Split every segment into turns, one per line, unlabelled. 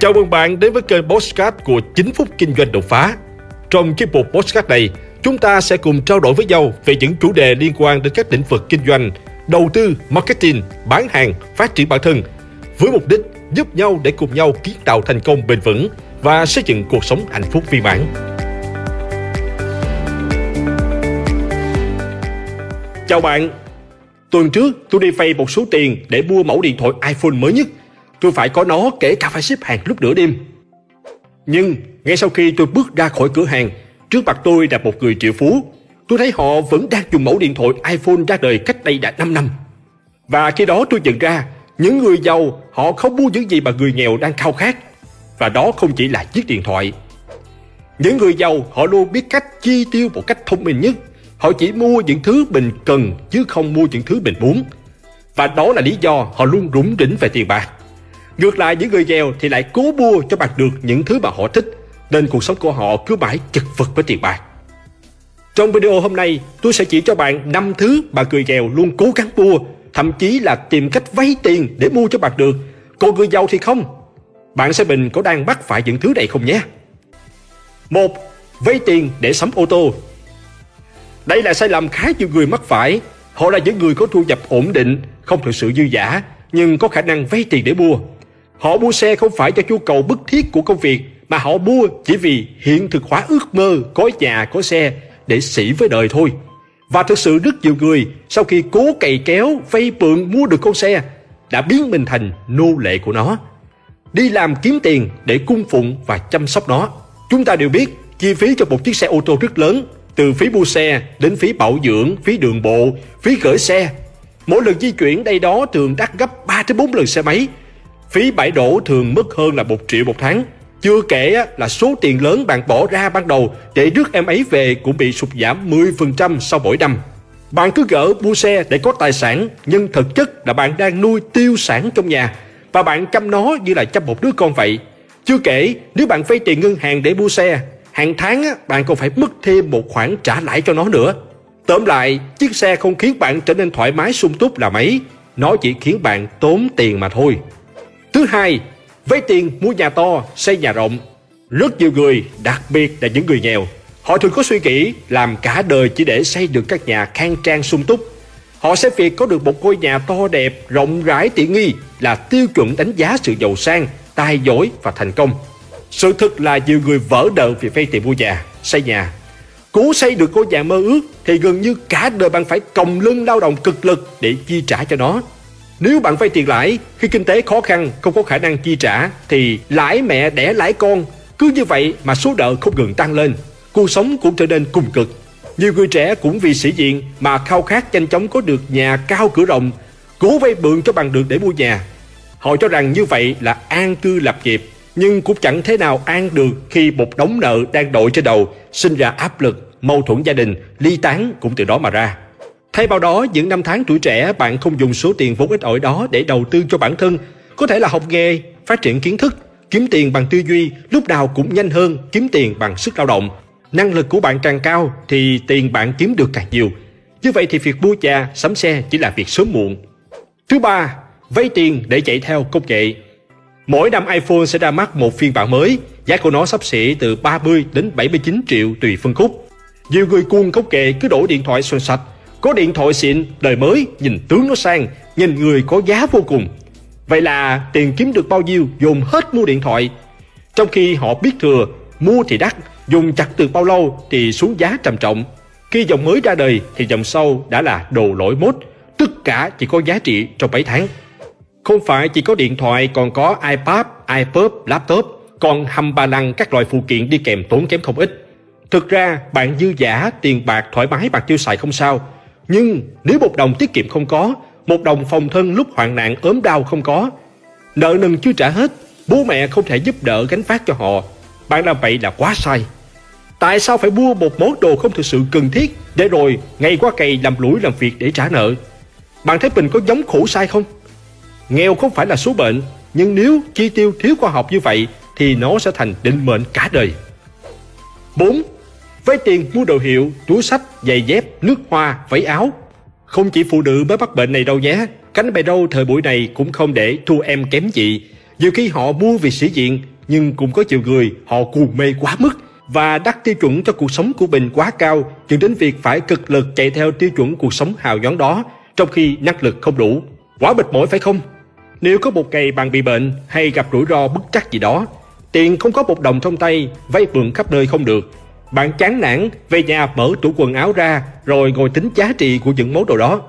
Chào mừng bạn đến với kênh Postcard của 9 phút kinh doanh đột phá. Trong chiếc mục Postcard này, chúng ta sẽ cùng trao đổi với nhau về những chủ đề liên quan đến các lĩnh vực kinh doanh, đầu tư, marketing, bán hàng, phát triển bản thân, với mục đích giúp nhau để cùng nhau kiến tạo thành công bền vững và xây dựng cuộc sống hạnh phúc viên mãn. Chào bạn, tuần trước tôi đi vay một số tiền để mua mẫu điện thoại iPhone mới nhất. Tôi phải có nó kể cả phải xếp hàng lúc nửa đêm. Nhưng ngay sau khi tôi bước ra khỏi cửa hàng, trước mặt tôi là một người triệu phú. Tôi thấy họ vẫn đang dùng mẫu điện thoại iPhone ra đời cách đây đã 5 năm. Và khi đó tôi nhận ra, những người giàu họ không mua những gì mà người nghèo đang khao khát. Và đó không chỉ là chiếc điện thoại. Những người giàu họ luôn biết cách chi tiêu một cách thông minh nhất Họ chỉ mua những thứ mình cần chứ không mua những thứ mình muốn. Và đó là lý do họ luôn rủng rỉnh về tiền bạc. Ngược lại những người nghèo thì lại cố mua cho bằng được những thứ mà họ thích, nên cuộc sống của họ cứ mãi chật vật với tiền bạc. Trong video hôm nay, tôi sẽ chỉ cho bạn 5 thứ mà người nghèo luôn cố gắng mua, thậm chí là tìm cách vay tiền để mua cho bạn được. Còn người giàu thì không. Bạn sẽ mình có đang bắt phải những thứ này không nhé. một Vay tiền để sắm ô tô đây là sai lầm khá nhiều người mắc phải. Họ là những người có thu nhập ổn định, không thực sự dư giả, nhưng có khả năng vay tiền để mua. Họ mua xe không phải cho nhu cầu bức thiết của công việc, mà họ mua chỉ vì hiện thực hóa ước mơ có nhà có xe để xỉ với đời thôi. Và thực sự rất nhiều người sau khi cố cày kéo, vay mượn mua được con xe đã biến mình thành nô lệ của nó. Đi làm kiếm tiền để cung phụng và chăm sóc nó. Chúng ta đều biết chi phí cho một chiếc xe ô tô rất lớn từ phí mua xe đến phí bảo dưỡng, phí đường bộ, phí gửi xe. Mỗi lần di chuyển đây đó thường đắt gấp 3 đến 4 lần xe máy. Phí bãi đổ thường mất hơn là 1 triệu một tháng. Chưa kể là số tiền lớn bạn bỏ ra ban đầu để rước em ấy về cũng bị sụt giảm 10% sau mỗi năm. Bạn cứ gỡ mua xe để có tài sản, nhưng thực chất là bạn đang nuôi tiêu sản trong nhà và bạn chăm nó như là chăm một đứa con vậy. Chưa kể, nếu bạn vay tiền ngân hàng để mua xe hàng tháng bạn còn phải mất thêm một khoản trả lãi cho nó nữa. Tóm lại, chiếc xe không khiến bạn trở nên thoải mái sung túc là mấy, nó chỉ khiến bạn tốn tiền mà thôi. Thứ hai, vay tiền mua nhà to, xây nhà rộng. Rất nhiều người, đặc biệt là những người nghèo, họ thường có suy nghĩ làm cả đời chỉ để xây được các nhà khang trang sung túc. Họ sẽ việc có được một ngôi nhà to đẹp, rộng rãi tiện nghi là tiêu chuẩn đánh giá sự giàu sang, tài giỏi và thành công. Sự thật là nhiều người vỡ nợ vì vay tiền mua nhà, xây nhà. Cố xây được ngôi nhà mơ ước thì gần như cả đời bạn phải còng lưng lao động cực lực để chi trả cho nó. Nếu bạn vay tiền lãi, khi kinh tế khó khăn, không có khả năng chi trả, thì lãi mẹ đẻ lãi con. Cứ như vậy mà số nợ không ngừng tăng lên, cuộc sống cũng trở nên cùng cực. Nhiều người trẻ cũng vì sĩ diện mà khao khát nhanh chóng có được nhà cao cửa rộng, cố vay mượn cho bằng được để mua nhà. Họ cho rằng như vậy là an cư lập nghiệp, nhưng cũng chẳng thế nào an được khi một đống nợ đang đội trên đầu sinh ra áp lực, mâu thuẫn gia đình, ly tán cũng từ đó mà ra. Thay vào đó, những năm tháng tuổi trẻ bạn không dùng số tiền vốn ít ỏi đó để đầu tư cho bản thân, có thể là học nghề, phát triển kiến thức, kiếm tiền bằng tư duy, lúc nào cũng nhanh hơn kiếm tiền bằng sức lao động. Năng lực của bạn càng cao thì tiền bạn kiếm được càng nhiều. Như vậy thì việc mua nhà, sắm xe chỉ là việc sớm muộn. Thứ ba, vay tiền để chạy theo công nghệ Mỗi năm iPhone sẽ ra mắt một phiên bản mới, giá của nó sắp xỉ từ 30 đến 79 triệu tùy phân khúc. Nhiều người cuồng công kệ cứ đổi điện thoại xoay sạch, có điện thoại xịn, đời mới, nhìn tướng nó sang, nhìn người có giá vô cùng. Vậy là tiền kiếm được bao nhiêu dùng hết mua điện thoại. Trong khi họ biết thừa, mua thì đắt, dùng chặt từ bao lâu thì xuống giá trầm trọng. Khi dòng mới ra đời thì dòng sau đã là đồ lỗi mốt, tất cả chỉ có giá trị trong 7 tháng. Không phải chỉ có điện thoại còn có iPad, iPod, laptop, còn hầm ba lăng các loại phụ kiện đi kèm tốn kém không ít. Thực ra bạn dư giả, tiền bạc thoải mái bạn tiêu xài không sao. Nhưng nếu một đồng tiết kiệm không có, một đồng phòng thân lúc hoạn nạn ốm đau không có, nợ nần chưa trả hết, bố mẹ không thể giúp đỡ gánh vác cho họ, bạn làm vậy là quá sai. Tại sao phải mua một món đồ không thực sự cần thiết để rồi ngày qua cày làm lũi làm việc để trả nợ? Bạn thấy mình có giống khổ sai không? Nghèo không phải là số bệnh, nhưng nếu chi tiêu thiếu khoa học như vậy thì nó sẽ thành định mệnh cả đời. 4 với tiền mua đồ hiệu, túi sách, giày dép, nước hoa, váy áo. Không chỉ phụ nữ mới mắc bệnh này đâu nhé. Cánh bày đâu thời buổi này cũng không để thua em kém chị. Nhiều khi họ mua vì sĩ diện, nhưng cũng có nhiều người họ cuồng mê quá mức và đặt tiêu chuẩn cho cuộc sống của mình quá cao dẫn đến việc phải cực lực chạy theo tiêu chuẩn cuộc sống hào nhoáng đó trong khi năng lực không đủ. Quá mệt mỏi phải không? Nếu có một ngày bạn bị bệnh hay gặp rủi ro bất trắc gì đó, tiền không có một đồng trong tay, vay mượn khắp nơi không được, bạn chán nản về nhà mở tủ quần áo ra rồi ngồi tính giá trị của những món đồ đó.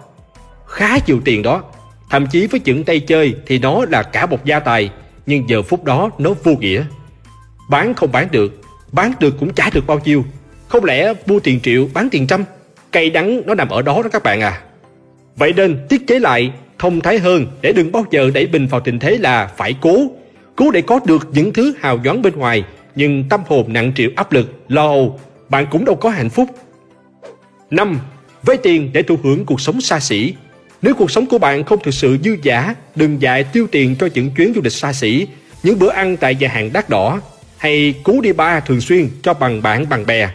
Khá nhiều tiền đó, thậm chí với những tay chơi thì nó là cả một gia tài, nhưng giờ phút đó nó vô nghĩa. Bán không bán được, bán được cũng trả được bao nhiêu. Không lẽ mua tiền triệu bán tiền trăm? Cây đắng nó nằm ở đó đó các bạn à. Vậy nên tiết chế lại, thông thái hơn để đừng bao giờ đẩy mình vào tình thế là phải cố. Cố để có được những thứ hào nhoáng bên ngoài, nhưng tâm hồn nặng triệu áp lực, lo âu, bạn cũng đâu có hạnh phúc. 5. Vay tiền để thụ hưởng cuộc sống xa xỉ. Nếu cuộc sống của bạn không thực sự dư giả, đừng dại tiêu tiền cho những chuyến du lịch xa xỉ, những bữa ăn tại nhà hàng đắt đỏ, hay cú đi bar thường xuyên cho bằng bạn bằng bè.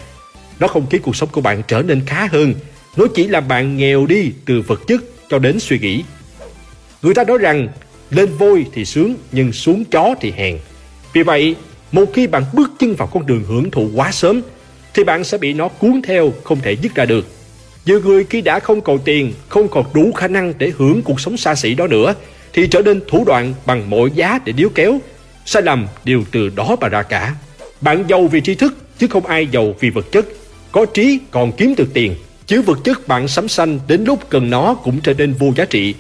Nó không khiến cuộc sống của bạn trở nên khá hơn, nó chỉ làm bạn nghèo đi từ vật chất cho đến suy nghĩ. Người ta nói rằng lên vôi thì sướng nhưng xuống chó thì hèn. Vì vậy, một khi bạn bước chân vào con đường hưởng thụ quá sớm thì bạn sẽ bị nó cuốn theo không thể dứt ra được. Nhiều người khi đã không còn tiền, không còn đủ khả năng để hưởng cuộc sống xa xỉ đó nữa thì trở nên thủ đoạn bằng mọi giá để điếu kéo. Sai lầm đều từ đó mà ra cả. Bạn giàu vì tri thức chứ không ai giàu vì vật chất. Có trí còn kiếm được tiền, chứ vật chất bạn sắm xanh đến lúc cần nó cũng trở nên vô giá trị.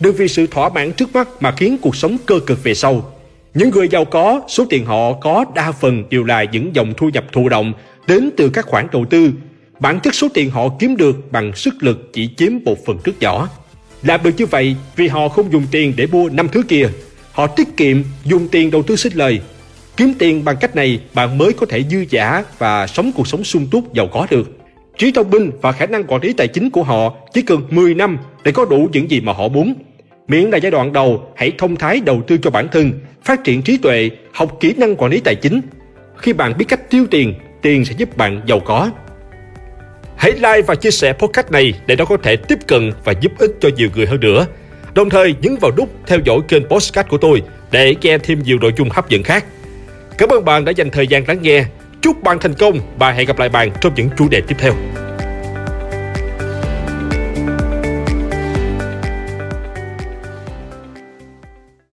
Đừng vì sự thỏa mãn trước mắt mà khiến cuộc sống cơ cực về sau. Những người giàu có, số tiền họ có đa phần đều là những dòng thu nhập thụ động đến từ các khoản đầu tư. Bản chất số tiền họ kiếm được bằng sức lực chỉ chiếm một phần rất nhỏ. Làm được như vậy vì họ không dùng tiền để mua năm thứ kia. Họ tiết kiệm dùng tiền đầu tư sinh lời. Kiếm tiền bằng cách này bạn mới có thể dư giả và sống cuộc sống sung túc giàu có được. Trí thông minh và khả năng quản lý tài chính của họ chỉ cần 10 năm để có đủ những gì mà họ muốn. Miễn là giai đoạn đầu, hãy thông thái đầu tư cho bản thân, phát triển trí tuệ, học kỹ năng quản lý tài chính. Khi bạn biết cách tiêu tiền, tiền sẽ giúp bạn giàu có. Hãy like và chia sẻ podcast này để nó có thể tiếp cận và giúp ích cho nhiều người hơn nữa. Đồng thời nhấn vào nút theo dõi kênh podcast của tôi để nghe thêm nhiều nội dung hấp dẫn khác. Cảm ơn bạn đã dành thời gian lắng nghe. Chúc bạn thành công và hẹn gặp lại bạn trong những chủ đề tiếp theo.